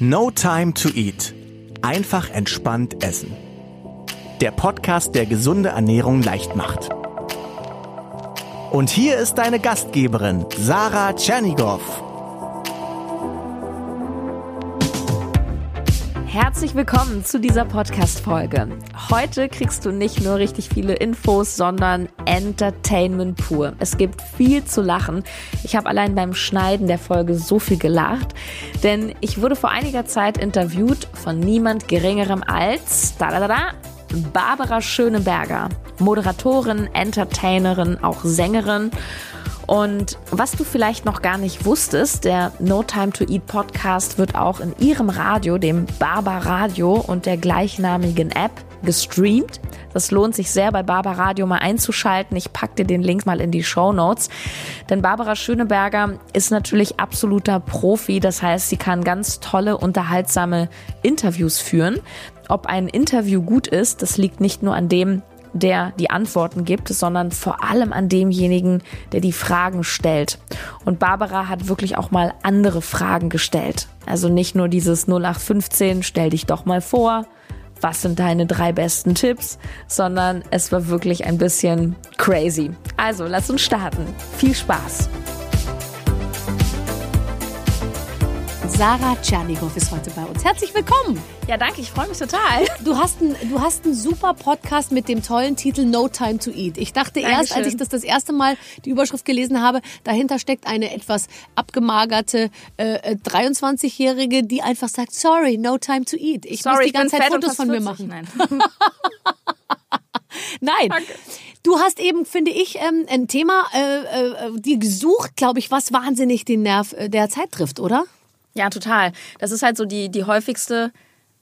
No Time to Eat. Einfach entspannt essen. Der Podcast, der gesunde Ernährung leicht macht. Und hier ist deine Gastgeberin, Sarah Tschernigow. Herzlich willkommen zu dieser Podcast-Folge. Heute kriegst du nicht nur richtig viele Infos, sondern Entertainment pur. Es gibt viel zu lachen. Ich habe allein beim Schneiden der Folge so viel gelacht, denn ich wurde vor einiger Zeit interviewt von niemand Geringerem als Barbara Schöneberger, Moderatorin, Entertainerin, auch Sängerin. Und was du vielleicht noch gar nicht wusstest, der No Time to Eat Podcast wird auch in ihrem Radio, dem Barbar Radio und der gleichnamigen App gestreamt. Das lohnt sich sehr, bei Barbar Radio mal einzuschalten. Ich packe dir den Link mal in die Show Notes. Denn Barbara Schöneberger ist natürlich absoluter Profi. Das heißt, sie kann ganz tolle, unterhaltsame Interviews führen. Ob ein Interview gut ist, das liegt nicht nur an dem, der die Antworten gibt, sondern vor allem an demjenigen, der die Fragen stellt. Und Barbara hat wirklich auch mal andere Fragen gestellt. Also nicht nur dieses 0815, stell dich doch mal vor, was sind deine drei besten Tipps, sondern es war wirklich ein bisschen crazy. Also, lass uns starten. Viel Spaß! Sarah Tschernigow ist heute bei uns. Herzlich willkommen. Ja, danke, ich freue mich total. Du hast, ein, du hast einen super Podcast mit dem tollen Titel No Time to Eat. Ich dachte Dankeschön. erst, als ich das das erste Mal die Überschrift gelesen habe, dahinter steckt eine etwas abgemagerte äh, 23-Jährige, die einfach sagt, sorry, no time to eat. Ich sorry, muss die ganze Zeit Fotos von mir machen. Nein. Nein. Danke. Du hast eben, finde ich, ähm, ein Thema äh, äh, dir gesucht, glaube ich, was wahnsinnig den Nerv äh, der Zeit trifft, oder? Ja, total. Das ist halt so die, die häufigste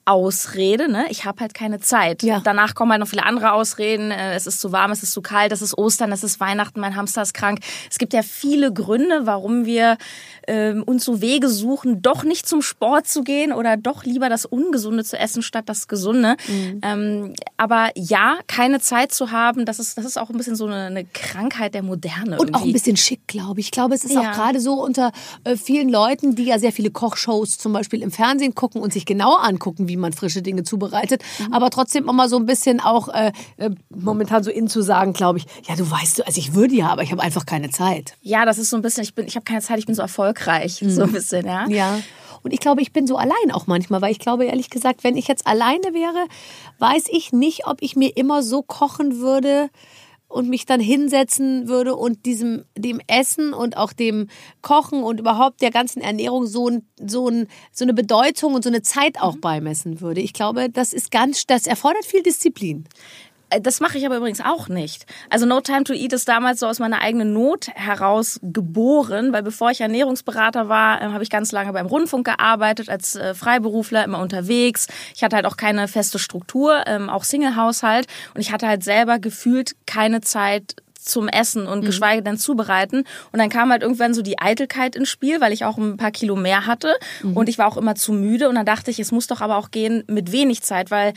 Ausrede, ne? Ich habe halt keine Zeit. Ja. Danach kommen halt noch viele andere Ausreden. Äh, es ist zu warm, es ist zu kalt, es ist Ostern, es ist Weihnachten, mein Hamster ist krank. Es gibt ja viele Gründe, warum wir ähm, uns so Wege suchen, doch nicht zum Sport zu gehen oder doch lieber das Ungesunde zu essen statt das Gesunde. Mhm. Ähm, aber ja, keine Zeit zu haben, das ist, das ist auch ein bisschen so eine, eine Krankheit der Moderne. Und irgendwie. auch ein bisschen schick, glaube ich. Ich glaube, es ist ja. auch gerade so unter äh, vielen Leuten, die ja sehr viele Kochshows zum Beispiel im Fernsehen gucken und sich genauer angucken, wie man frische Dinge zubereitet. Mhm. Aber trotzdem immer so ein bisschen auch äh, äh, momentan so in zu sagen, glaube ich, ja, du weißt, also ich würde ja, aber ich habe einfach keine Zeit. Ja, das ist so ein bisschen, ich bin, ich habe keine Zeit, ich bin so erfolgreich erfolgreich, mhm. so ein bisschen, ja. Ja. Und ich glaube, ich bin so allein auch manchmal, weil ich glaube, ehrlich gesagt, wenn ich jetzt alleine wäre, weiß ich nicht, ob ich mir immer so kochen würde und mich dann hinsetzen würde und diesem, dem Essen und auch dem Kochen und überhaupt der ganzen Ernährung so, ein, so, ein, so eine Bedeutung und so eine Zeit auch mhm. beimessen würde. Ich glaube, das ist ganz, das erfordert viel Disziplin. Äh, das mache ich aber übrigens auch nicht. Also No Time to Eat ist damals so aus meiner eigenen Not heraus geboren, weil bevor ich Ernährungsberater war, äh, habe ich ganz lange beim Rundfunk gearbeitet, als äh, Freiberufler, immer unterwegs. Ich hatte halt auch keine feste Struktur, ähm, auch Single-Haushalt und ich hatte halt selber gefühlt keine Zeit zum Essen und mhm. geschweige denn zubereiten. Und dann kam halt irgendwann so die Eitelkeit ins Spiel, weil ich auch ein paar Kilo mehr hatte mhm. und ich war auch immer zu müde. Und dann dachte ich, es muss doch aber auch gehen mit wenig Zeit, weil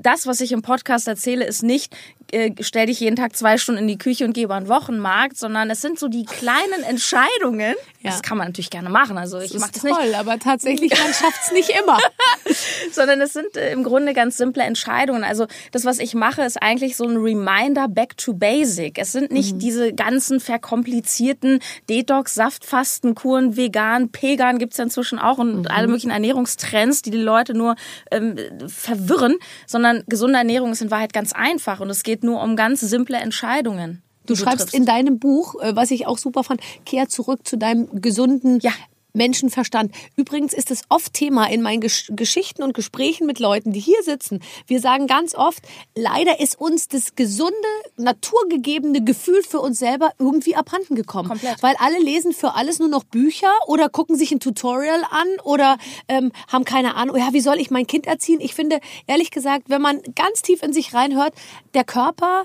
das, was ich im Podcast erzähle, ist nicht, äh, stell dich jeden Tag zwei Stunden in die Küche und geh über einen Wochenmarkt, sondern es sind so die kleinen Entscheidungen. Ja. Das kann man natürlich gerne machen. Also ich mache das toll, nicht. aber tatsächlich man schafft es nicht immer. sondern es sind äh, im Grunde ganz simple Entscheidungen. Also das, was ich mache, ist eigentlich so ein Reminder back to basic. Es sind nicht mhm. diese ganzen verkomplizierten Detox, Saftfasten, Kuren, vegan, Pegan gibt's ja inzwischen auch und mhm. alle möglichen Ernährungstrends, die die Leute nur ähm, verwirren, sondern gesunde Ernährung ist in Wahrheit ganz einfach und es geht geht nur um ganz simple Entscheidungen. Du, du schreibst triffst. in deinem Buch, äh, was ich auch super fand, kehr zurück zu deinem gesunden ja. Menschenverstand. Übrigens ist es oft Thema in meinen Gesch Geschichten und Gesprächen mit Leuten, die hier sitzen. Wir sagen ganz oft, leider ist uns das gesunde, naturgegebene Gefühl für uns selber irgendwie abhanden gekommen. Komplett. Weil alle lesen für alles nur noch Bücher oder gucken sich ein Tutorial an oder ähm, haben keine Ahnung, ja, wie soll ich mein Kind erziehen? Ich finde, ehrlich gesagt, wenn man ganz tief in sich reinhört, der Körper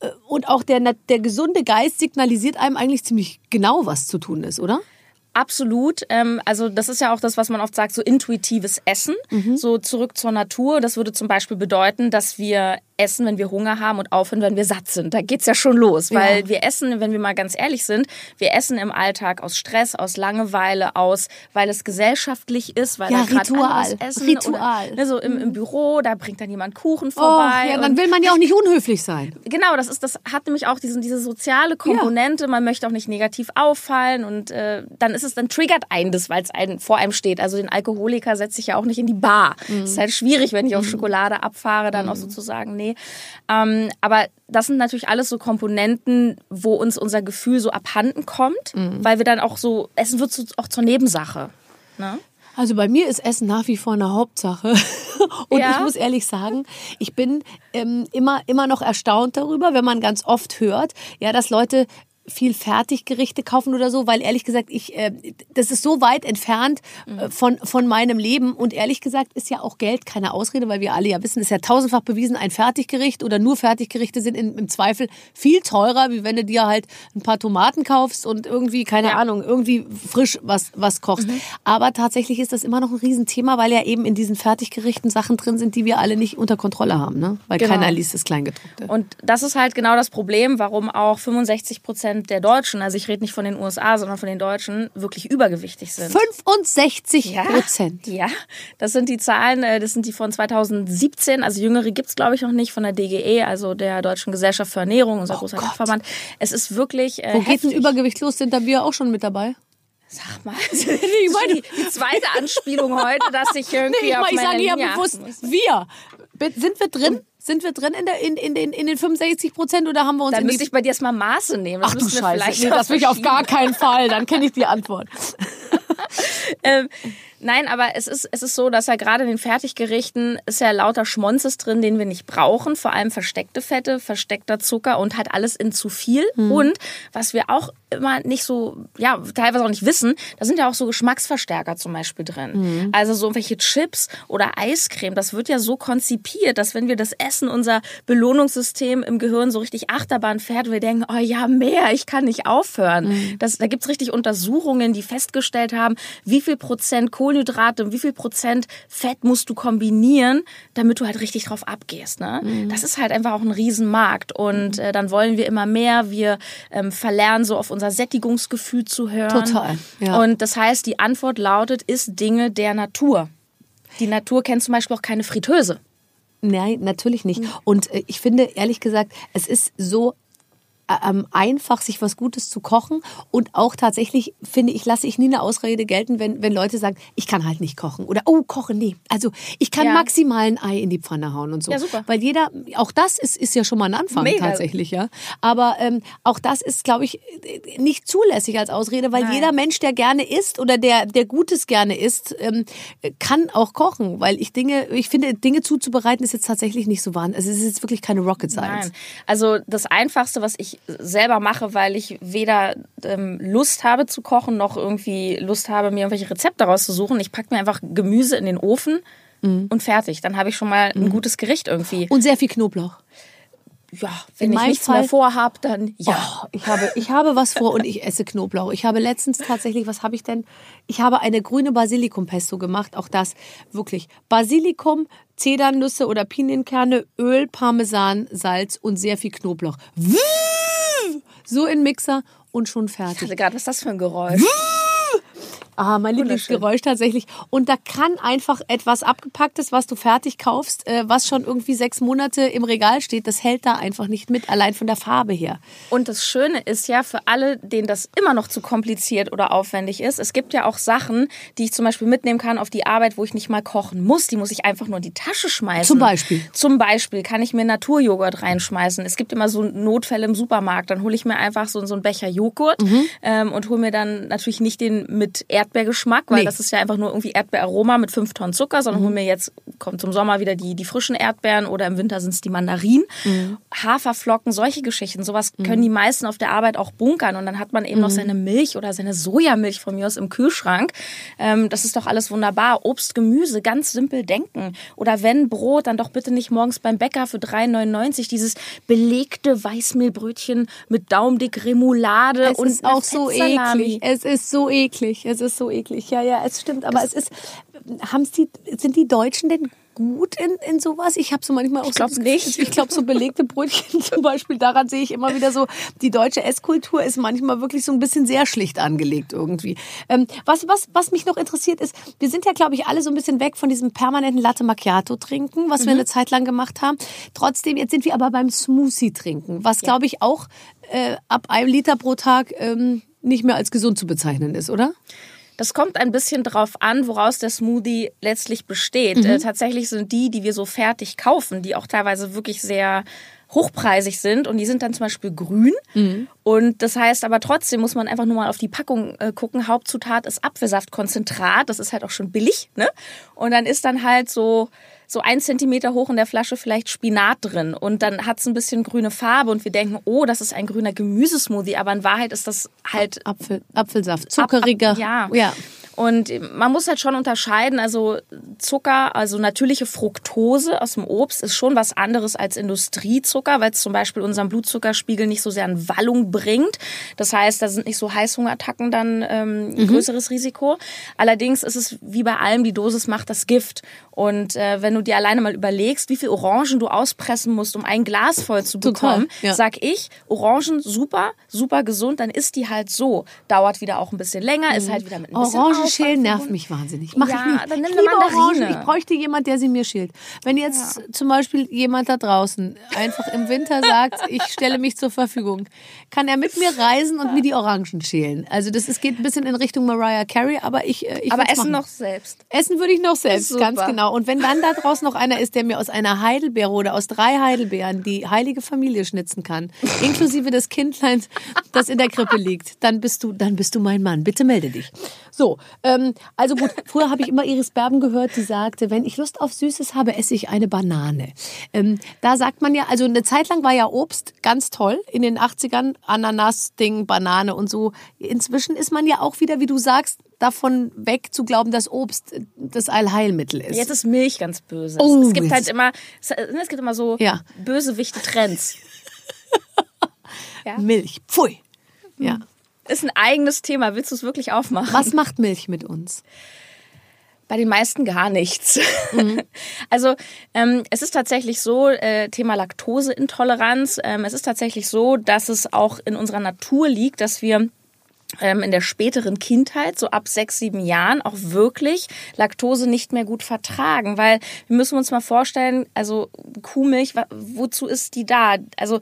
äh, und auch der, der gesunde Geist signalisiert einem eigentlich ziemlich genau, was zu tun ist, oder? Absolut. Ähm, also das ist ja auch das, was man oft sagt, so intuitives Essen, mhm. so zurück zur Natur. Das würde zum Beispiel bedeuten, dass wir essen, wenn wir Hunger haben und aufhören, wenn wir satt sind. Da geht's ja schon los, weil Ja. wir essen, wenn wir mal ganz ehrlich sind, wir essen im Alltag aus Stress, aus Langeweile, aus, weil es gesellschaftlich ist, weil Ja, Ritual. Essen Ritual. oder ne, so im, im Büro, da bringt dann jemand Kuchen Oh, vorbei. ja, dann will man ja auch nicht unhöflich sein. genau, das ist, das hat nämlich auch diesen, diese soziale Komponente. Man möchte auch nicht negativ auffallen und äh, dann ist es, dann triggert einen das, weil es einen vor einem steht. Also den Alkoholiker setze ich ja auch nicht in die Bar. Das ist halt schwierig, wenn ich auf Schokolade abfahre, dann auch sozusagen, nee. Ähm, aber das sind natürlich alles so Komponenten, wo uns unser Gefühl so abhanden kommt, weil wir dann auch so, Essen wird so, auch zur Nebensache. Ne? Also bei mir ist Essen nach wie vor eine Hauptsache. Und Ja? ich muss ehrlich sagen, ich bin ähm, immer, immer noch erstaunt darüber, wenn man ganz oft hört, ja, dass Leute viel Fertiggerichte kaufen oder so, weil ehrlich gesagt, ich, äh, das ist so weit entfernt äh, von, von meinem Leben und ehrlich gesagt ist ja auch Geld keine Ausrede, weil wir alle ja wissen, ist ja tausendfach bewiesen, ein Fertiggericht oder nur Fertiggerichte sind in, im Zweifel viel teurer, wie wenn du dir halt ein paar Tomaten kaufst und irgendwie, keine Ja. Ahnung, irgendwie frisch was, was kochst. Aber tatsächlich ist das immer noch ein Riesenthema, weil ja eben in diesen Fertiggerichten Sachen drin sind, die wir alle nicht unter Kontrolle haben, ne? Weil Genau. keiner liest das Kleingedruckte. Und das ist halt genau das Problem, warum auch 65 Prozent der Deutschen, also ich rede nicht von den USA, sondern von den Deutschen, wirklich übergewichtig sind. 65 Prozent. Ja, das sind die Zahlen, äh, das sind die von 2017. Also Jüngere gibt's glaube ich, noch nicht von der DGE, also der Deutschen Gesellschaft für Ernährung, unser großer Oh Gott. Dachverband. Es ist wirklich äh, Wo geht denn. Übergewicht los? Sind da wir auch schon mit dabei? Sag mal, ich meine, die, die zweite Anspielung heute, dass ich irgendwie Nee, ich, auf ich sage ja bewusst, wir. Sind wir drin? Sind wir drin in, der, in, in, den, in den 65 Prozent oder haben wir uns Dann in müsste ich bei dir erstmal Maße nehmen. Das Ach du Scheiße, nee, das will ich auf gar keinen Fall. Dann kenne ich die Antwort. Ähm, nein, aber es ist, es ist so, dass ja gerade in den Fertiggerichten ist ja lauter Schmonzes drin, den wir nicht brauchen. Vor allem versteckte Fette, versteckter Zucker und halt alles in zu viel. Und was wir auch immer nicht so, ja, teilweise auch nicht wissen, da sind ja auch so Geschmacksverstärker zum Beispiel drin. Also so irgendwelche Chips oder Eiscreme, das wird ja so konzipiert, dass wenn wir das essen, unser Belohnungssystem im Gehirn so richtig Achterbahn fährt, wir denken, oh ja, mehr, ich kann nicht aufhören. Das, da gibt's richtig Untersuchungen, die festgestellt haben, wie viel Prozent Kohlenhydrate und wie viel Prozent Fett musst du kombinieren, damit du halt richtig drauf abgehst. Ne? Das ist halt einfach auch ein Riesenmarkt. Und äh, dann wollen wir immer mehr. Wir ähm, verlernen so auf unser Sättigungsgefühl zu hören. Total, ja. Und das heißt, die Antwort lautet, ist Dinge der Natur. Die Natur kennt zum Beispiel auch keine Fritteuse. Nein, natürlich nicht. Und äh, ich finde, ehrlich gesagt, es ist so ähm, einfach, sich was Gutes zu kochen. Und auch tatsächlich, finde ich, lasse ich nie eine Ausrede gelten, wenn, wenn Leute sagen, ich kann halt nicht kochen. Oder, oh, kochen, nee. Also, ich kann Ja. maximal ein Ei in die Pfanne hauen und so. Ja, super. Weil jeder, auch das ist, ist ja schon mal ein Anfang Mega. tatsächlich, ja. Aber ähm, auch das ist, glaube ich, nicht zulässig als Ausrede, weil Nein. jeder Mensch, der gerne isst oder der, der Gutes gerne isst, ähm, kann auch kochen. Weil ich Dinge, ich finde, Dinge zuzubereiten ist jetzt tatsächlich nicht so wahnsinnig. Also es ist jetzt wirklich keine Rocket Science. Nein. Also das Einfachste, was ich selber mache, weil ich weder ähm, Lust habe zu kochen, noch irgendwie Lust habe, mir irgendwelche Rezepte rauszusuchen. Ich packe mir einfach Gemüse in den Ofen Mhm. und fertig. Dann habe ich schon mal ein gutes Gericht irgendwie. Und sehr viel Knoblauch. Ja, wenn ich nichts Fall- mehr vorhab, dann ja. Oh, ich habe, ich habe was vor und ich esse Knoblauch. Ich habe letztens tatsächlich, was habe ich denn? Ich habe eine grüne Basilikumpesto gemacht. Auch das wirklich. Basilikum, Zedernüsse oder Pinienkerne, Öl, Parmesan, Salz und sehr viel Knoblauch. So in Mixer und schon Ich fertig. hatte gerade, was ist das für ein Geräusch? Ah, mein. Lieblingsgeräusch tatsächlich. Und da kann einfach etwas abgepacktes, was du fertig kaufst, äh, was schon irgendwie sechs Monate im Regal steht, das hält da einfach nicht mit, allein von der Farbe her. Und das Schöne ist ja für alle, denen das immer noch zu kompliziert oder aufwendig ist, es gibt ja auch Sachen, die ich zum Beispiel mitnehmen kann auf die Arbeit, wo ich nicht mal kochen muss. Die muss ich einfach nur in die Tasche schmeißen. Zum Beispiel? Zum Beispiel kann ich mir Naturjoghurt reinschmeißen. Es gibt immer so Notfälle im Supermarkt. Dann hole ich mir einfach so, so einen Becher Joghurt Mhm. ähm, und hole mir dann natürlich nicht den mit Erdbeergeschmack, weil Nee. das ist ja einfach nur irgendwie Erdbeeraroma mit fünf Tonnen Zucker, sondern Mhm. hole mir jetzt, kommt zum Sommer wieder die, die frischen Erdbeeren oder im Winter sind es die Mandarinen. Mhm. Haferflocken, solche Geschichten. Sowas können die meisten auf der Arbeit auch bunkern und dann hat man eben noch seine Milch oder seine Sojamilch von mir aus im Kühlschrank. Ähm, das ist doch alles wunderbar. Obst, Gemüse, ganz simpel denken. Oder wenn Brot, dann doch bitte nicht morgens beim Bäcker für 3,99 dieses belegte Weißmehlbrötchen mit daumdick Remoulade Es und ist auch so eklig. Es ist so eklig. Es ist so eklig. Ja, ja, es stimmt. Aber es ist, haben's die, sind die Deutschen denn gut in, in sowas? Ich habe so manchmal auch Ich glaub so, nicht. Ich glaube, so belegte Brötchen zum Beispiel, daran sehe ich immer wieder so, die deutsche Esskultur ist manchmal wirklich so ein bisschen sehr schlicht angelegt irgendwie. Ähm, was, was, was mich noch interessiert ist, wir sind ja, glaube ich, alle so ein bisschen weg von diesem permanenten Latte Macchiato trinken, was wir eine Zeit lang gemacht haben. Trotzdem, jetzt sind wir aber beim Smoothie trinken, was, glaube ich, auch äh, ab einem Liter pro Tag ähm, nicht mehr als gesund zu bezeichnen ist, oder? Das kommt ein bisschen drauf an, woraus der Smoothie letztlich besteht. Äh, tatsächlich sind die, die wir so fertig kaufen, die auch teilweise wirklich sehr hochpreisig sind und die sind dann zum Beispiel grün. Und das heißt aber trotzdem muss man einfach nur mal auf die Packung äh, gucken. Hauptzutat ist Apfelsaftkonzentrat. Das ist halt auch schon billig. Ne? Und dann ist dann halt so so ein Zentimeter hoch in der Flasche vielleicht Spinat drin und dann hat's ein bisschen grüne Farbe und wir denken, oh, das ist ein grüner Gemüsesmoothie, aber in Wahrheit ist das halt Apfel, Apfelsaft, zuckeriger. Ab, ab, ja. ja. Und man muss halt schon unterscheiden, also Zucker, also natürliche Fructose aus dem Obst ist schon was anderes als Industriezucker, weil es zum Beispiel unseren Blutzuckerspiegel nicht so sehr in Wallung bringt. Das heißt, da sind nicht so Heißhungerattacken dann ähm, ein größeres Risiko. Allerdings ist es wie bei allem, die Dosis macht das Gift. Und äh, wenn du dir alleine mal überlegst, wie viel Orangen du auspressen musst, um ein Glas voll zu Total, bekommen, ja. sag ich, Orangen super, super gesund, dann ist die halt so. Dauert wieder auch ein bisschen länger, ist halt wieder mit ein bisschen Orangen Aufwand schälen nervt verbunden. mich wahnsinnig. Mach Ja, ich nicht. dann nimm ich liebe Mandarine. Orangen. Ich bräuchte jemand, der sie mir schält. Wenn jetzt zum Beispiel jemand da draußen einfach im Winter sagt, ich stelle mich zur Verfügung, kann er mit mir reisen und mir die Orangen schälen. Also das ist, geht ein bisschen in Richtung Mariah Carey, aber ich, äh, ich Aber essen machen. noch selbst. Essen würde ich noch selbst, ganz genau. Und wenn dann da draußen noch einer ist, der mir aus einer Heidelbeere oder aus drei Heidelbeeren die heilige Familie schnitzen kann, inklusive des Kindleins, das in der Krippe liegt, dann bist du, dann bist du mein Mann. Bitte melde dich. So, ähm, also gut. Früher habe ich immer Iris Berben gehört, die sagte, wenn ich Lust auf Süßes habe, esse ich eine Banane. Ähm, da sagt man ja, also eine Zeit lang war ja Obst ganz toll in den 80ern, Ananas, Ding, Banane und so. Inzwischen ist man ja auch wieder, wie du sagst, davon weg zu glauben, dass Obst das Allheilmittel ist. Jetzt ist Milch ganz böse. Oh, es gibt halt jetzt- immer, es, es gibt immer so Ja. bösewichte Trends. ja. Milch. Pfui. Ja. Ist ein eigenes Thema. Willst du es wirklich aufmachen? Was macht Milch mit uns? Bei den meisten gar nichts. Also ähm, es ist tatsächlich so, äh, Thema Laktoseintoleranz, ähm, es ist tatsächlich so, dass es auch in unserer Natur liegt, dass wir ähm, in der späteren Kindheit, so ab sechs, sieben Jahren, auch wirklich Laktose nicht mehr gut vertragen. Weil wir müssen uns mal vorstellen, also Kuhmilch, wozu ist die da? Also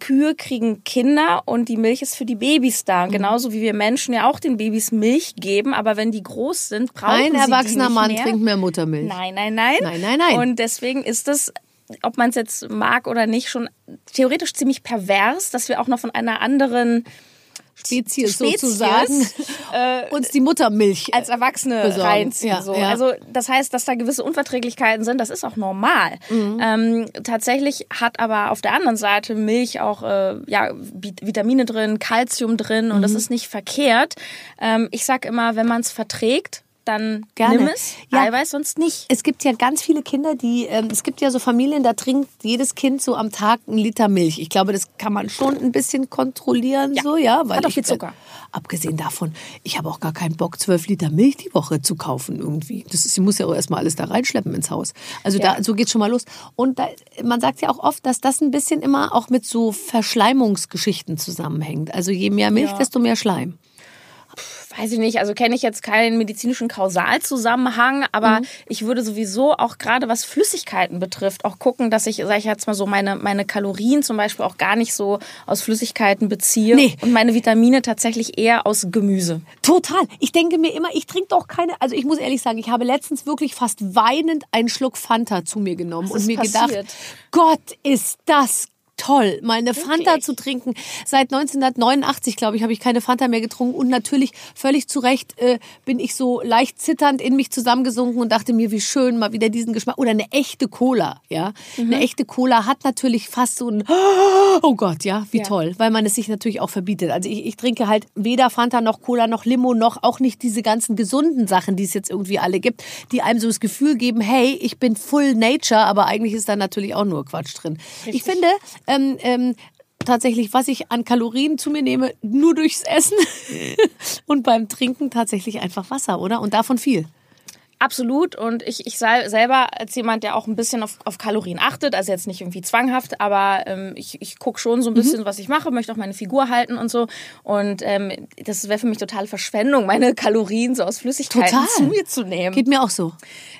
Kühe kriegen Kinder und die Milch ist für die Babys da. Mhm. Genauso wie wir Menschen ja auch den Babys Milch geben, aber wenn die groß sind, brauchen Ein sie erwachsener die nicht Mann mehr. trinkt mehr Muttermilch. Nein, nein, nein. Nein, nein, nein. Und deswegen ist es, ob man es jetzt mag oder nicht, schon theoretisch ziemlich pervers, dass wir auch noch von einer anderen Spezies, Spezies, sozusagen äh, uns die Muttermilch als Erwachsene besorgen. reinziehen. Ja, so. ja. Also das heißt, dass da gewisse Unverträglichkeiten sind, das ist auch normal. Mhm. Ähm, tatsächlich hat aber auf der anderen Seite Milch auch äh, ja, Vi- Vitamine drin, Kalzium drin und das Mhm. ist nicht verkehrt. Ähm, ich sag immer, wenn man es verträgt, dann Gerne. nimm es, Ja. Eiweiß sonst nicht. Es gibt ja ganz viele Kinder, die, ähm, es gibt ja so Familien, da trinkt jedes Kind so am Tag einen Liter Milch. Ich glaube, das kann man schon ein bisschen kontrollieren, Ja. so, ja. Weil Hat auch viel Zucker. Äh, abgesehen davon, ich habe auch gar keinen Bock, zwölf Liter Milch die Woche zu kaufen irgendwie. Das ist, ich muss ja auch erstmal alles da reinschleppen ins Haus. Also Ja. da, so geht's schon mal los. Und da, man sagt ja auch oft, dass das ein bisschen immer auch mit so Verschleimungsgeschichten zusammenhängt. Also je mehr Milch, desto mehr Schleim. Weiß ich nicht, also kenne ich jetzt keinen medizinischen Kausalzusammenhang, aber Mhm. ich würde sowieso auch gerade was Flüssigkeiten betrifft auch gucken, dass ich, sag ich jetzt mal so, meine, meine Kalorien zum Beispiel auch gar nicht so aus Flüssigkeiten beziehe Nee. und meine Vitamine tatsächlich eher aus Gemüse. Total. Ich denke mir immer, ich trinke doch keine. Also ich muss ehrlich sagen, ich habe letztens wirklich fast weinend einen Schluck Fanta zu mir genommen und mir passiert? gedacht, Gott, ist das toll, mal eine Fanta Wirklich? zu trinken. Seit 1989, glaube ich, habe ich keine Fanta mehr getrunken und natürlich völlig zu Recht äh, bin ich so leicht zitternd in mich zusammengesunken und dachte mir, wie schön mal wieder diesen Geschmack oder eine echte Cola, ja. Mhm. Eine echte Cola hat natürlich fast so ein Oh Gott, ja, wie Ja. toll, weil man es sich natürlich auch verbietet. Also ich, ich trinke halt weder Fanta noch Cola noch Limo noch auch nicht diese ganzen gesunden Sachen, die es jetzt irgendwie alle gibt, die einem so das Gefühl geben, hey, ich bin full nature, aber eigentlich ist da natürlich auch nur Quatsch drin. Ich finde, ähm, ähm, tatsächlich, was ich an Kalorien zu mir nehme, nur durchs Essen und beim Trinken tatsächlich einfach Wasser, oder? Und davon viel. Absolut. Und ich, ich sei selber als jemand, der auch ein bisschen auf, auf Kalorien achtet, also jetzt nicht irgendwie zwanghaft, aber ähm, ich, ich gucke schon so ein bisschen, mhm. was ich mache, möchte auch meine Figur halten und so. Und ähm, das wäre für mich totale Verschwendung, meine Kalorien so aus Flüssigkeiten Total. zu mir zu nehmen. Geht mir auch so.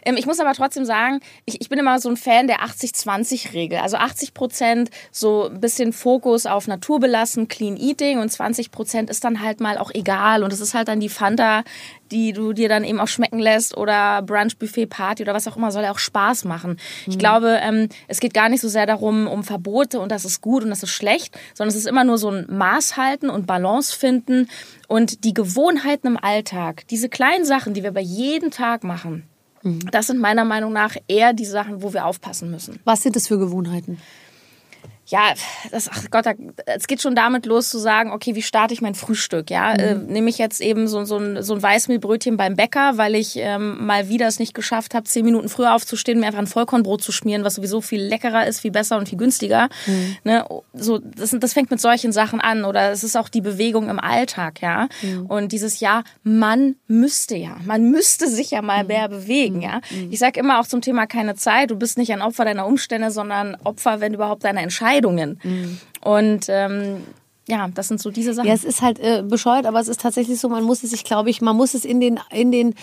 Ähm, ich muss aber trotzdem sagen, ich, ich bin immer so ein Fan der 80-20-Regel. Also 80 Prozent so ein bisschen Fokus auf Natur belassen, Clean Eating und 20 Prozent ist dann halt mal auch egal. Und es ist halt dann die Fanta, die du dir dann eben auch schmecken lässt oder Brunch, Buffet, Party oder was auch immer, soll ja auch Spaß machen. Mhm. Ich glaube, ähm, es geht gar nicht so sehr darum, um Verbote und das ist gut und das ist schlecht, sondern es ist immer nur so ein Maß halten und Balance finden und die Gewohnheiten im Alltag, diese kleinen Sachen, die wir bei jedem Tag machen, mhm. das sind meiner Meinung nach eher die Sachen, wo wir aufpassen müssen. Was sind das für Gewohnheiten? Ja, das, ach Gott, es geht schon damit los zu sagen, okay, wie starte ich mein Frühstück? Ja, mhm. äh, nehme ich jetzt eben so, so, ein, so ein Weißmehlbrötchen beim Bäcker, weil ich ähm, mal wieder es nicht geschafft habe, zehn Minuten früher aufzustehen, mir einfach ein Vollkornbrot zu schmieren, was sowieso viel leckerer ist, viel besser und viel günstiger. Mhm. Ne? So, das, das fängt mit solchen Sachen an oder es ist auch die Bewegung im Alltag, ja. Mhm. Und dieses Ja, man müsste ja, man müsste sich ja mal mhm. mehr bewegen, mhm. ja. Mhm. Ich sage immer auch zum Thema keine Zeit, du bist nicht ein Opfer deiner Umstände, sondern Opfer, wenn überhaupt deiner Entscheidung Entscheidungen. Mhm. Und ähm, ja, das sind so diese Sachen. Ja, es ist halt äh, bescheuert, aber es ist tatsächlich so, man muss es sich, glaube ich, man muss es in den, in den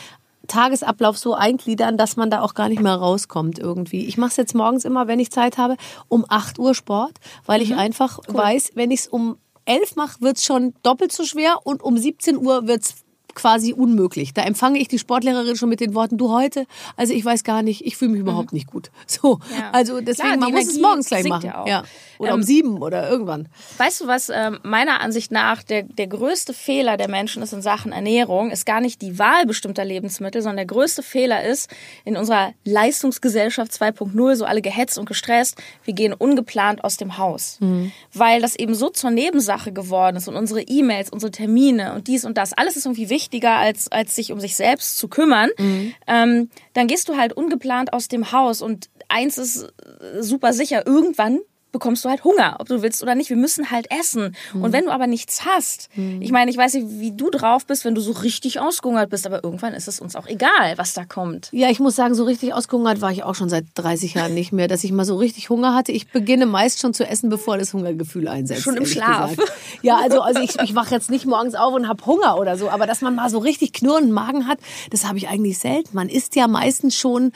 Tagesablauf so eingliedern, dass man da auch gar nicht mehr rauskommt irgendwie. Ich mache es jetzt morgens immer, wenn ich Zeit habe, um 8 Uhr Sport, weil mhm. ich einfach cool. weiß, wenn ich es um 11 mache, wird es schon doppelt so schwer und um 17 Uhr wird es quasi unmöglich. Da empfange ich die Sportlehrerin schon mit den Worten, du heute, also ich weiß gar nicht, ich fühle mich überhaupt mhm. nicht gut. So, ja. also deswegen, Klar, man muss es morgens gleich machen. Ja, ja. Oder ähm, um sieben oder irgendwann. Weißt du, was äh, meiner Ansicht nach der, der größte Fehler der Menschen ist in Sachen Ernährung, ist gar nicht die Wahl bestimmter Lebensmittel, sondern der größte Fehler ist in unserer Leistungsgesellschaft 2.0, so alle gehetzt und gestresst, wir gehen ungeplant aus dem Haus. Mhm. Weil das eben so zur Nebensache geworden ist und unsere E-Mails, unsere Termine und dies und das, alles ist irgendwie wichtig wichtiger, als, als sich um sich selbst zu kümmern, mhm. ähm, dann gehst du halt ungeplant aus dem Haus. Und eins ist super sicher, irgendwann bekommst du halt Hunger, ob du willst oder nicht. Wir müssen halt essen. Mhm. Und wenn du aber nichts hast, mhm. ich meine, ich weiß nicht, wie du drauf bist, wenn du so richtig ausgehungert bist, aber irgendwann ist es uns auch egal, was da kommt. Ja, ich muss sagen, so richtig ausgehungert war ich auch schon seit 30 Jahren nicht mehr, dass ich mal so richtig Hunger hatte. Ich beginne meist schon zu essen, bevor das Hungergefühl einsetzt. Schon im Schlaf. Gesagt. Ja, also, also ich, ich wache jetzt nicht morgens auf und habe Hunger oder so, aber dass man mal so richtig knurrenden Magen hat, das habe ich eigentlich selten. Man isst ja meistens schon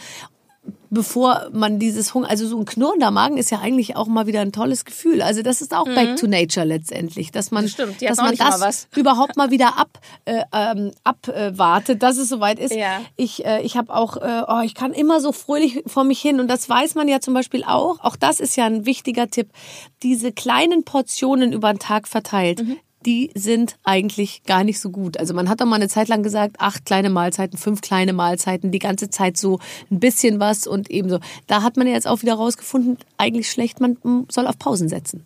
bevor man dieses Hunger, also so ein knurrender Magen ist ja eigentlich auch mal wieder ein tolles Gefühl. Also das ist auch mhm. back to nature letztendlich, dass man, das stimmt, dass man das überhaupt mal wieder ab, äh, ähm, abwartet, dass es soweit ist. Ja. Ich, äh, ich habe auch, äh, oh, ich kann immer so fröhlich vor mich hin und das weiß man ja zum Beispiel auch. Auch das ist ja ein wichtiger Tipp. Diese kleinen Portionen über den Tag verteilt. Mhm die sind eigentlich gar nicht so gut. Also man hat doch mal eine Zeit lang gesagt, acht kleine Mahlzeiten, fünf kleine Mahlzeiten, die ganze Zeit so ein bisschen was und ebenso. Da hat man jetzt auch wieder rausgefunden, eigentlich schlecht, man soll auf Pausen setzen.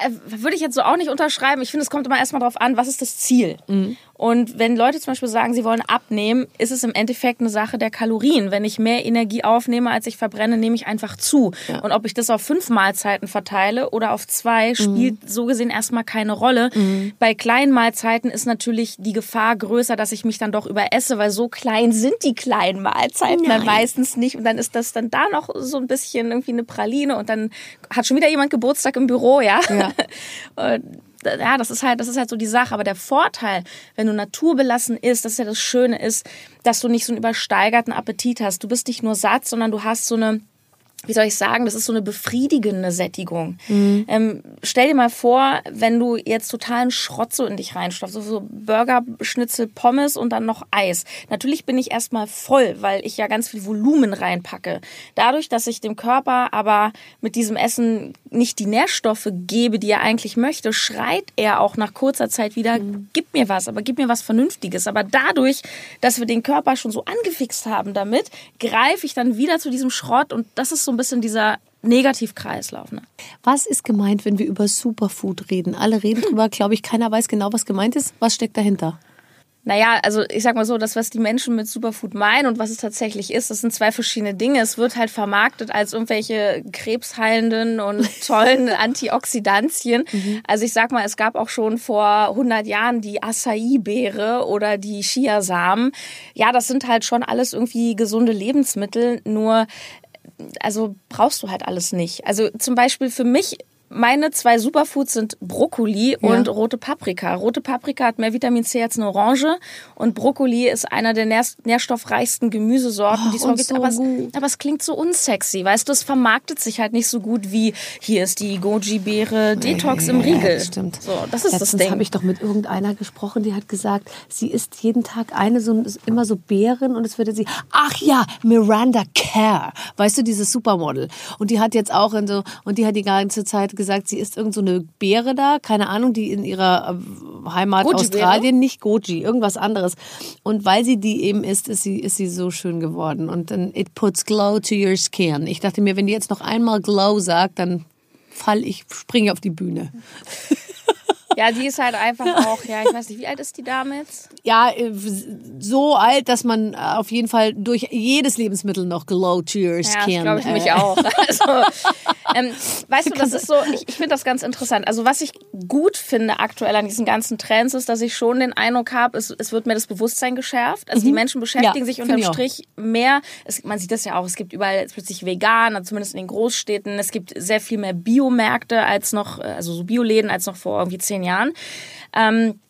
Äh, würde ich jetzt so auch nicht unterschreiben. Ich finde, es kommt immer erstmal darauf an, was ist das Ziel? Mhm. Und wenn Leute zum Beispiel sagen, sie wollen abnehmen, ist es im Endeffekt eine Sache der Kalorien. Wenn ich mehr Energie aufnehme, als ich verbrenne, nehme ich einfach zu. Ja. Und ob ich das auf fünf Mahlzeiten verteile oder auf zwei, mhm. spielt so gesehen erstmal keine Rolle. Mhm. Bei kleinen Mahlzeiten ist natürlich die Gefahr größer, dass ich mich dann doch überesse, weil so klein sind die kleinen Mahlzeiten Nein. dann meistens nicht. Und dann ist das dann da noch so ein bisschen irgendwie eine Praline und dann hat schon wieder jemand Geburtstag im Büro, ja. ja. ja, das ist halt, das ist halt so die Sache. Aber der Vorteil, wenn du naturbelassen isst, das ist ja das Schöne ist, dass du nicht so einen übersteigerten Appetit hast. Du bist nicht nur satt, sondern du hast so eine wie soll ich sagen, das ist so eine befriedigende Sättigung. Mhm. Ähm, stell dir mal vor, wenn du jetzt totalen Schrott so in dich reinstopfst, so, so Burger, Schnitzel, Pommes und dann noch Eis. Natürlich bin ich erstmal voll, weil ich ja ganz viel Volumen reinpacke. Dadurch, dass ich dem Körper aber mit diesem Essen nicht die Nährstoffe gebe, die er eigentlich möchte, schreit er auch nach kurzer Zeit wieder, mhm. gib mir was, aber gib mir was Vernünftiges. Aber dadurch, dass wir den Körper schon so angefixt haben damit, greife ich dann wieder zu diesem Schrott und das ist so ein bisschen dieser Negativkreislauf. Ne? Was ist gemeint, wenn wir über Superfood reden? Alle reden drüber, glaube ich, keiner weiß genau, was gemeint ist. Was steckt dahinter? Naja, also ich sag mal so, das, was die Menschen mit Superfood meinen und was es tatsächlich ist, das sind zwei verschiedene Dinge. Es wird halt vermarktet als irgendwelche krebsheilenden und tollen Antioxidantien. Mhm. Also ich sag mal, es gab auch schon vor 100 Jahren die Acai-Beere oder die Chiasamen. Ja, das sind halt schon alles irgendwie gesunde Lebensmittel, nur also brauchst du halt alles nicht. Also zum Beispiel für mich meine zwei Superfoods sind Brokkoli ja. und rote Paprika. Rote Paprika hat mehr Vitamin C als eine Orange und Brokkoli ist einer der nährstoffreichsten Gemüsesorten, oh, die es noch gibt. So aber, es, aber, es, klingt so unsexy, weißt du, es vermarktet sich halt nicht so gut wie hier ist die Goji-Beere Detox im Riegel. Ja, stimmt. So, das ist Letztens das Ding. habe ich doch mit irgendeiner gesprochen, die hat gesagt, sie isst jeden Tag eine so immer so Beeren und es würde sie ach ja, Miranda Kerr, weißt du, dieses Supermodel und die hat jetzt auch in so und die hat die ganze Zeit gesagt, sie ist irgend so eine Beere da, keine Ahnung, die in ihrer äh, Heimat Goji Australien, nicht Goji, irgendwas anderes. Und weil sie die eben isst, ist sie, ist sie so schön geworden. Und dann, it puts glow to your skin. Ich dachte mir, wenn die jetzt noch einmal glow sagt, dann fall ich, springe auf die Bühne. Ja, die ist halt einfach auch, ja, ich weiß nicht, wie alt ist die Dame jetzt? Ja, äh, so alt, dass man auf jeden Fall durch jedes Lebensmittel noch glow cheers ja, kann. glaube ich mich auch. Also, ähm, weißt du, das ist so, ich, ich finde das ganz interessant. Also was ich gut finde aktuell an diesen ganzen Trends ist, dass ich schon den Eindruck habe, es, es wird mehr das Bewusstsein geschärft. Also mhm. die Menschen beschäftigen ja, sich unterm Strich mehr. Es, man sieht das ja auch, es gibt überall plötzlich vegan, zumindest in den Großstädten. Es gibt sehr viel mehr Biomärkte als noch, also so Bioläden als noch vor irgendwie zehn Jahren. Ähm,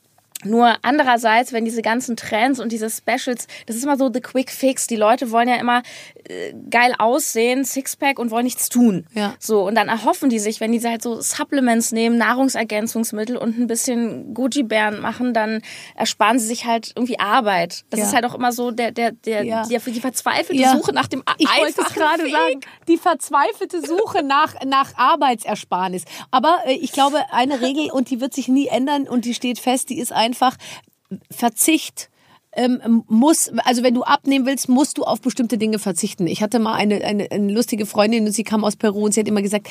nur andererseits, wenn diese ganzen Trends und diese Specials, das ist immer so the quick fix. Die Leute wollen ja immer geil aussehen, Sixpack und wollen nichts tun. Ja. So und dann erhoffen die sich, wenn die halt so Supplements nehmen, Nahrungsergänzungsmittel und ein bisschen Gucci-Bären machen, dann ersparen sie sich halt irgendwie Arbeit. Das ja. ist halt auch immer so der der der, ja. der die verzweifelte. Suche nach dem Ich wollte es gerade sagen, die verzweifelte Suche nach nach Arbeitsersparnis. Aber äh, ich glaube, eine Regel und die wird sich nie ändern und die steht fest, die ist ein einfach Verzicht ähm, muss, also wenn du abnehmen willst, musst du auf bestimmte Dinge verzichten. Ich hatte mal eine, eine, eine lustige Freundin und sie kam aus Peru und sie hat immer gesagt,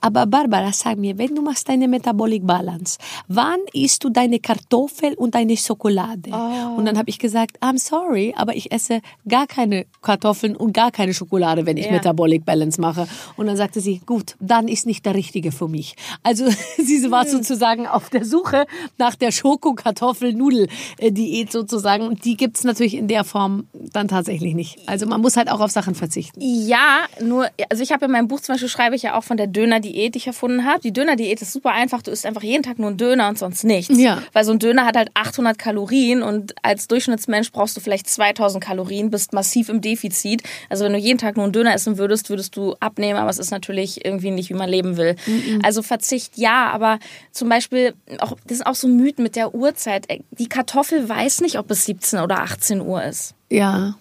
aber Barbara, sag mir, wenn du machst deine Metabolic Balance, wann isst du deine Kartoffel und deine Schokolade? Oh. Und dann habe ich gesagt, I'm sorry, aber ich esse gar keine Kartoffeln und gar keine Schokolade, wenn ich ja. Metabolic Balance mache. Und dann sagte sie, gut, dann ist nicht der Richtige für mich. Also sie war hm. sozusagen auf der Suche nach der Schoko-Kartoffel-Nudel-Diät sozusagen die gibt es natürlich in der Form dann tatsächlich nicht. Also man muss halt auch auf Sachen verzichten. Ja, nur, also ich habe in meinem Buch zum Beispiel schreibe ich ja auch von der Döner-Diät, die ich erfunden habe. Die Döner-Diät ist super einfach. Du isst einfach jeden Tag nur einen Döner und sonst nichts. Ja. Weil so ein Döner hat halt 800 Kalorien und als Durchschnittsmensch brauchst du vielleicht 2000 Kalorien, bist massiv im Defizit. Also wenn du jeden Tag nur einen Döner essen würdest, würdest du abnehmen, aber es ist natürlich irgendwie nicht, wie man leben will. Mhm. Also Verzicht ja, aber zum Beispiel, auch, das sind auch so Mythen mit der Uhrzeit. Die Kartoffel weiß nicht, ob es 17 oder 18 Uhr ist. Ja,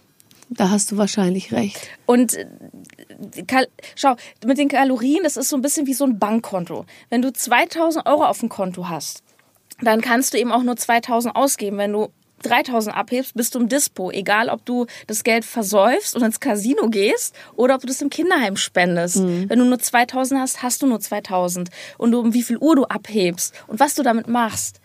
da hast du wahrscheinlich recht. Und äh, schau, mit den Kalorien, das ist so ein bisschen wie so ein Bankkonto. Wenn du 2000 Euro auf dem Konto hast, dann kannst du eben auch nur 2000 ausgeben. Wenn du 3000 abhebst, bist du im Dispo. Egal, ob du das Geld versäufst und ins Casino gehst oder ob du das im Kinderheim spendest. Mhm. Wenn du nur 2000 hast, hast du nur 2000. Und um wie viel Uhr du abhebst und was du damit machst,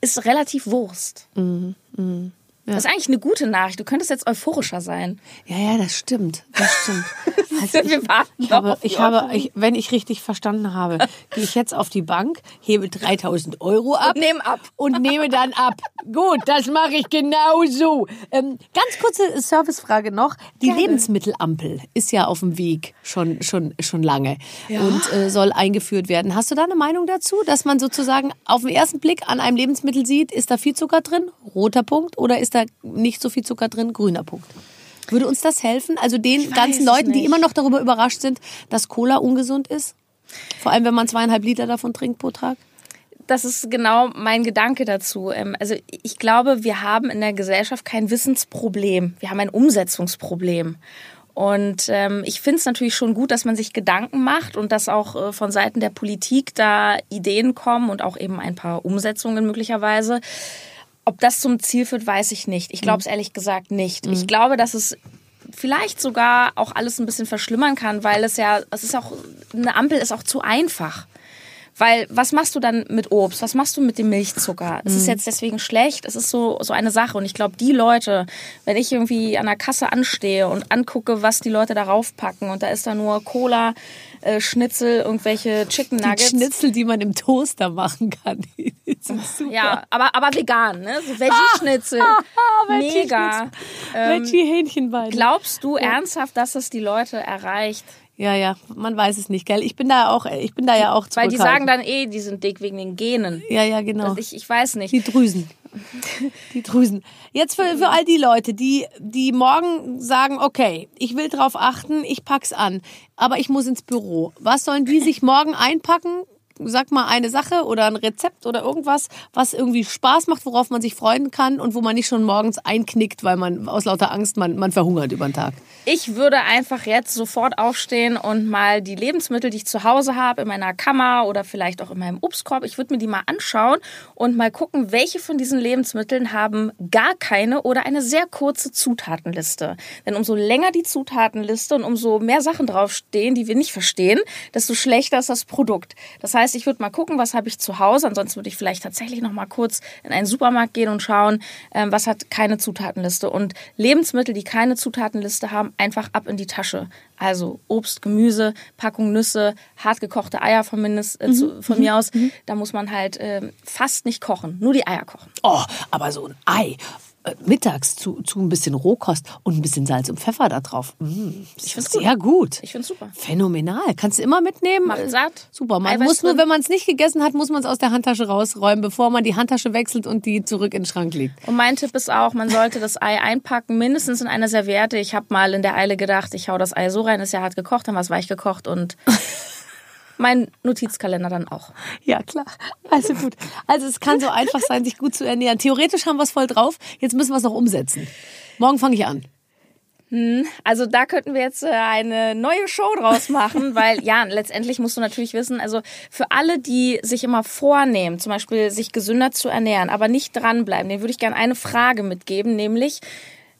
ist relativ Wurst. Mhm. Mhm. Ja. Das ist eigentlich eine gute Nachricht. Du könntest jetzt euphorischer sein. Ja, ja, das stimmt. Das stimmt. Also ich, ich habe, ich habe ich, wenn ich richtig verstanden habe, gehe ich jetzt auf die Bank, hebe 3000 Euro ab. Und nehme ab. Und nehme dann ab. Gut, das mache ich genauso. Ähm, ganz kurze Servicefrage noch. Die Gerne. Lebensmittelampel ist ja auf dem Weg schon, schon, schon lange ja. und äh, soll eingeführt werden. Hast du da eine Meinung dazu, dass man sozusagen auf den ersten Blick an einem Lebensmittel sieht, ist da viel Zucker drin, roter Punkt, oder ist da nicht so viel Zucker drin, grüner Punkt. Würde uns das helfen? Also den ganzen Leuten, nicht. die immer noch darüber überrascht sind, dass Cola ungesund ist? Vor allem, wenn man zweieinhalb Liter davon trinkt pro Tag? Das ist genau mein Gedanke dazu. Ähm, also ich glaube, wir haben in der Gesellschaft kein Wissensproblem. Wir haben ein Umsetzungsproblem. Und ähm, ich finde es natürlich schon gut, dass man sich Gedanken macht und dass auch äh, von Seiten der Politik da Ideen kommen und auch eben ein paar Umsetzungen möglicherweise. Ob das zum Ziel führt, weiß ich nicht. Ich glaube es mhm. ehrlich gesagt nicht. Mhm. Ich glaube, dass es vielleicht sogar auch alles ein bisschen verschlimmern kann, weil es ja, es ist auch, eine Ampel ist auch zu einfach. Weil was machst du dann mit Obst? Was machst du mit dem Milchzucker? Es ist jetzt deswegen schlecht. Es ist so, so eine Sache. Und ich glaube, die Leute, wenn ich irgendwie an der Kasse anstehe und angucke, was die Leute darauf packen und da ist da nur Cola, äh, Schnitzel, irgendwelche Chicken Die Nuggets. Schnitzel, die man im Toaster machen kann. Die ja, aber, aber vegan, ne? So Veggie-Schnitzel. Mega. Ähm, Veggie-Hähnchenbeine. glaubst du ernsthaft, dass es die Leute erreicht? Ja, ja, man weiß es nicht, gell? Ich bin da auch, ich bin da ja auch Weil die sagen dann eh, die sind dick wegen den Genen. Ja, ja, genau. Ich, ich weiß nicht. Die Drüsen. Die Drüsen. Jetzt für, für all die Leute, die, die morgen sagen, okay, ich will drauf achten, ich pack's an, aber ich muss ins Büro. Was sollen die sich morgen einpacken? Sag mal eine Sache oder ein Rezept oder irgendwas, was irgendwie Spaß macht, worauf man sich freuen kann und wo man nicht schon morgens einknickt, weil man aus lauter Angst man, man verhungert über den Tag. Ich würde einfach jetzt sofort aufstehen und mal die Lebensmittel, die ich zu Hause habe, in meiner Kammer oder vielleicht auch in meinem Obstkorb, ich würde mir die mal anschauen und mal gucken, welche von diesen Lebensmitteln haben gar keine oder eine sehr kurze Zutatenliste. Denn umso länger die Zutatenliste und umso mehr Sachen draufstehen, die wir nicht verstehen, desto schlechter ist das Produkt. Das heißt, ich würde mal gucken, was habe ich zu Hause. Ansonsten würde ich vielleicht tatsächlich noch mal kurz in einen Supermarkt gehen und schauen, ähm, was hat keine Zutatenliste. Und Lebensmittel, die keine Zutatenliste haben, einfach ab in die Tasche. Also Obst, Gemüse, Packung Nüsse, hartgekochte Eier von, mindest, äh, zu, von mir aus. Da muss man halt ähm, fast nicht kochen, nur die Eier kochen. Oh, aber so ein Ei äh, mittags zu, zu ein bisschen Rohkost und ein bisschen Salz und Pfeffer da drauf. Mm, ich find's sehr gut. Ich find's super. Phänomenal. Kannst du immer mitnehmen. Macht Äh, satt. Super. Man Eiweiß muss nur, drin. wenn man es nicht gegessen hat, muss man es aus der Handtasche rausräumen, bevor man die Handtasche wechselt und die zurück in den Schrank legt. Und mein Tipp ist auch, man sollte das Ei einpacken, mindestens in einer Serviette. Ich habe mal in der Eile gedacht, ich hau das Ei so rein, ist ja hart gekocht, dann war es weich gekocht und mein Notizkalender dann auch. Ja, klar. Also gut. Also es kann so einfach sein, sich gut zu ernähren. Theoretisch haben wir es voll drauf. Jetzt müssen wir es noch umsetzen. Morgen fange ich an. Also da könnten wir jetzt äh, eine neue Show draus machen, weil ja, letztendlich musst du natürlich wissen, also für alle, die sich immer vornehmen, zum Beispiel sich gesünder zu ernähren, aber nicht dranbleiben, denen würde ich gerne eine Frage mitgeben, nämlich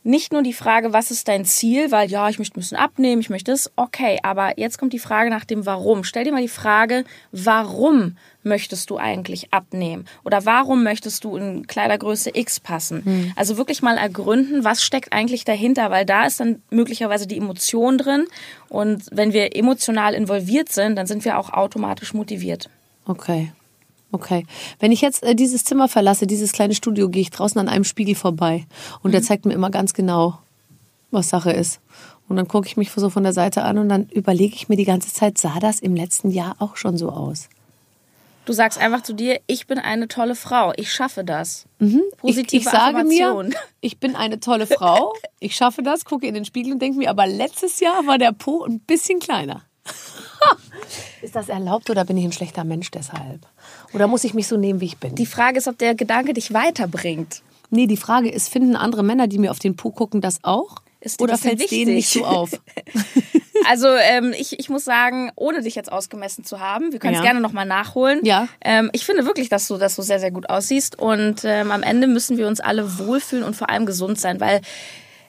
nicht nur die Frage, was ist dein Ziel, weil ja, ich möchte ein bisschen abnehmen, ich möchte es, okay, aber jetzt kommt die Frage nach dem Warum. Stell dir mal die Frage, warum möchtest du eigentlich abnehmen? Oder warum möchtest du in Kleidergröße X passen? Also wirklich mal ergründen, was steckt eigentlich dahinter, weil da ist dann möglicherweise die Emotion drin. Und wenn wir emotional involviert sind, dann sind wir auch automatisch motiviert. Okay. Okay. Wenn ich jetzt äh, dieses Zimmer verlasse, dieses kleine Studio, gehe ich draußen an einem Spiegel vorbei. Und der zeigt mir immer ganz genau, was Sache ist. Und dann gucke ich mich so von der Seite an und dann überlege ich mir die ganze Zeit, sah das im letzten Jahr auch schon so aus? Du sagst einfach zu dir, ich bin eine tolle Frau, ich schaffe das. Positive ich, ich sage mir, ich bin eine tolle Frau, ich schaffe das, gucke in den Spiegel und denke mir, aber letztes Jahr war der Po ein bisschen kleiner. Ist das erlaubt oder bin ich ein schlechter Mensch deshalb? Oder muss ich mich so nehmen, wie ich bin? Die Frage ist, ob der Gedanke dich weiterbringt. nee, die Frage ist, finden andere Männer, die mir auf den Po gucken, das auch? Oder das fällt es denen nicht so auf? Also ähm, ich, ich muss sagen, ohne dich jetzt ausgemessen zu haben, wir können es Ja. gerne nochmal nachholen. Ja. Ähm, ich finde wirklich, dass du, dass du sehr, sehr gut aussiehst. Und ähm, am Ende müssen wir uns alle wohlfühlen und vor allem gesund sein, weil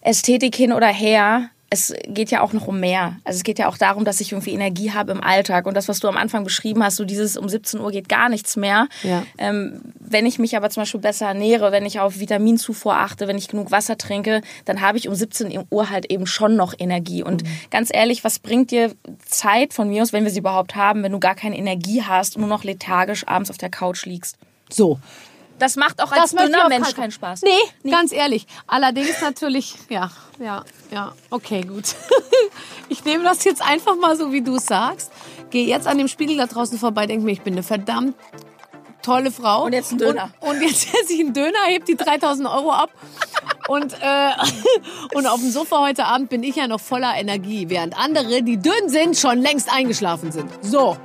Ästhetik hin oder her, es geht ja auch noch um mehr. Also es geht ja auch darum, dass ich irgendwie Energie habe im Alltag. Und das, was du am Anfang beschrieben hast, so dieses um 17 Uhr geht gar nichts mehr. Ja. Ähm, wenn ich mich aber zum Beispiel besser ernähre, wenn ich auf Vitaminzufuhr achte, wenn ich genug Wasser trinke, dann habe ich um 17 Uhr halt eben schon noch Energie. Und ganz ehrlich, was bringt dir Zeit von mir aus, wenn wir sie überhaupt haben, wenn du gar keine Energie hast und nur noch lethargisch abends auf der Couch liegst? So. Das macht auch als dünner Mensch keinen- Spaß. Nee, ganz ehrlich. Allerdings natürlich, ja, ja, ja. Okay, gut. Ich nehme das jetzt einfach mal so, wie du es sagst. Gehe jetzt an dem Spiegel da draußen vorbei, denke mir, ich bin eine verdammt tolle Frau. Und jetzt ein Döner. Und, und jetzt esse ich einen Döner, heb die 3000 Euro ab. Und, äh, und auf dem Sofa heute Abend bin ich ja noch voller Energie, während andere, die dünn sind, schon längst eingeschlafen sind. So,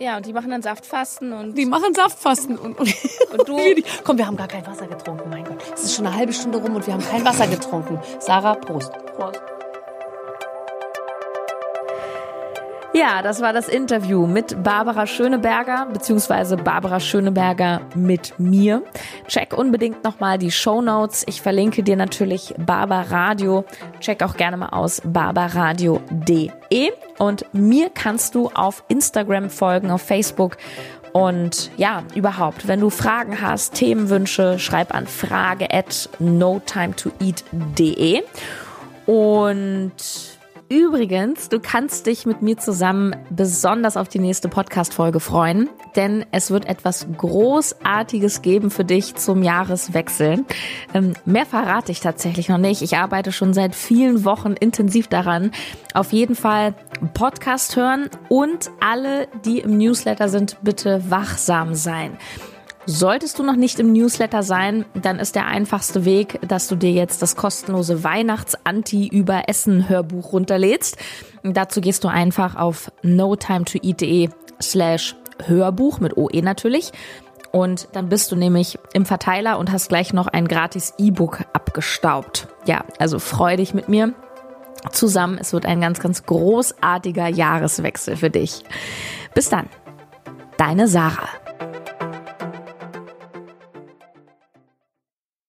Ja, und die machen dann Saftfasten und die machen Saftfasten. Und, und, Und du? Komm, wir haben gar kein Wasser getrunken, mein Gott. Es ist schon eine halbe Stunde rum und wir haben kein Wasser getrunken. Sarah, Prost. Prost. Ja, das war das Interview mit Barbara Schöneberger, beziehungsweise Barbara Schöneberger mit mir. Check unbedingt nochmal die Show Notes. Ich verlinke dir natürlich Barbaradio. Check auch gerne mal aus barbaradio.de. Und mir kannst du auf Instagram folgen, auf Facebook Und ja, überhaupt, wenn du Fragen hast, Themenwünsche, schreib an frage at notimetoeat.de. Und Übrigens, du kannst dich mit mir zusammen besonders auf die nächste Podcast-Folge freuen, denn es wird etwas Großartiges geben für dich zum Jahreswechsel. Ähm, mehr verrate ich tatsächlich noch nicht. Ich arbeite schon seit vielen Wochen intensiv daran. Auf jeden Fall Podcast hören und alle, die im Newsletter sind, bitte wachsam sein. Solltest du noch nicht im Newsletter sein, dann ist der einfachste Weg, dass du dir jetzt das kostenlose Weihnachts-Anti-über-Essen-Hörbuch runterlädst. Dazu gehst du einfach auf notimetoeat.de slash Hörbuch mit OE natürlich. Und dann bist du nämlich im Verteiler und hast gleich noch ein gratis E-Book abgestaubt. Ja, also freu dich mit mir zusammen. Es wird ein ganz, ganz großartiger Jahreswechsel für dich. Bis dann. Deine Sarah.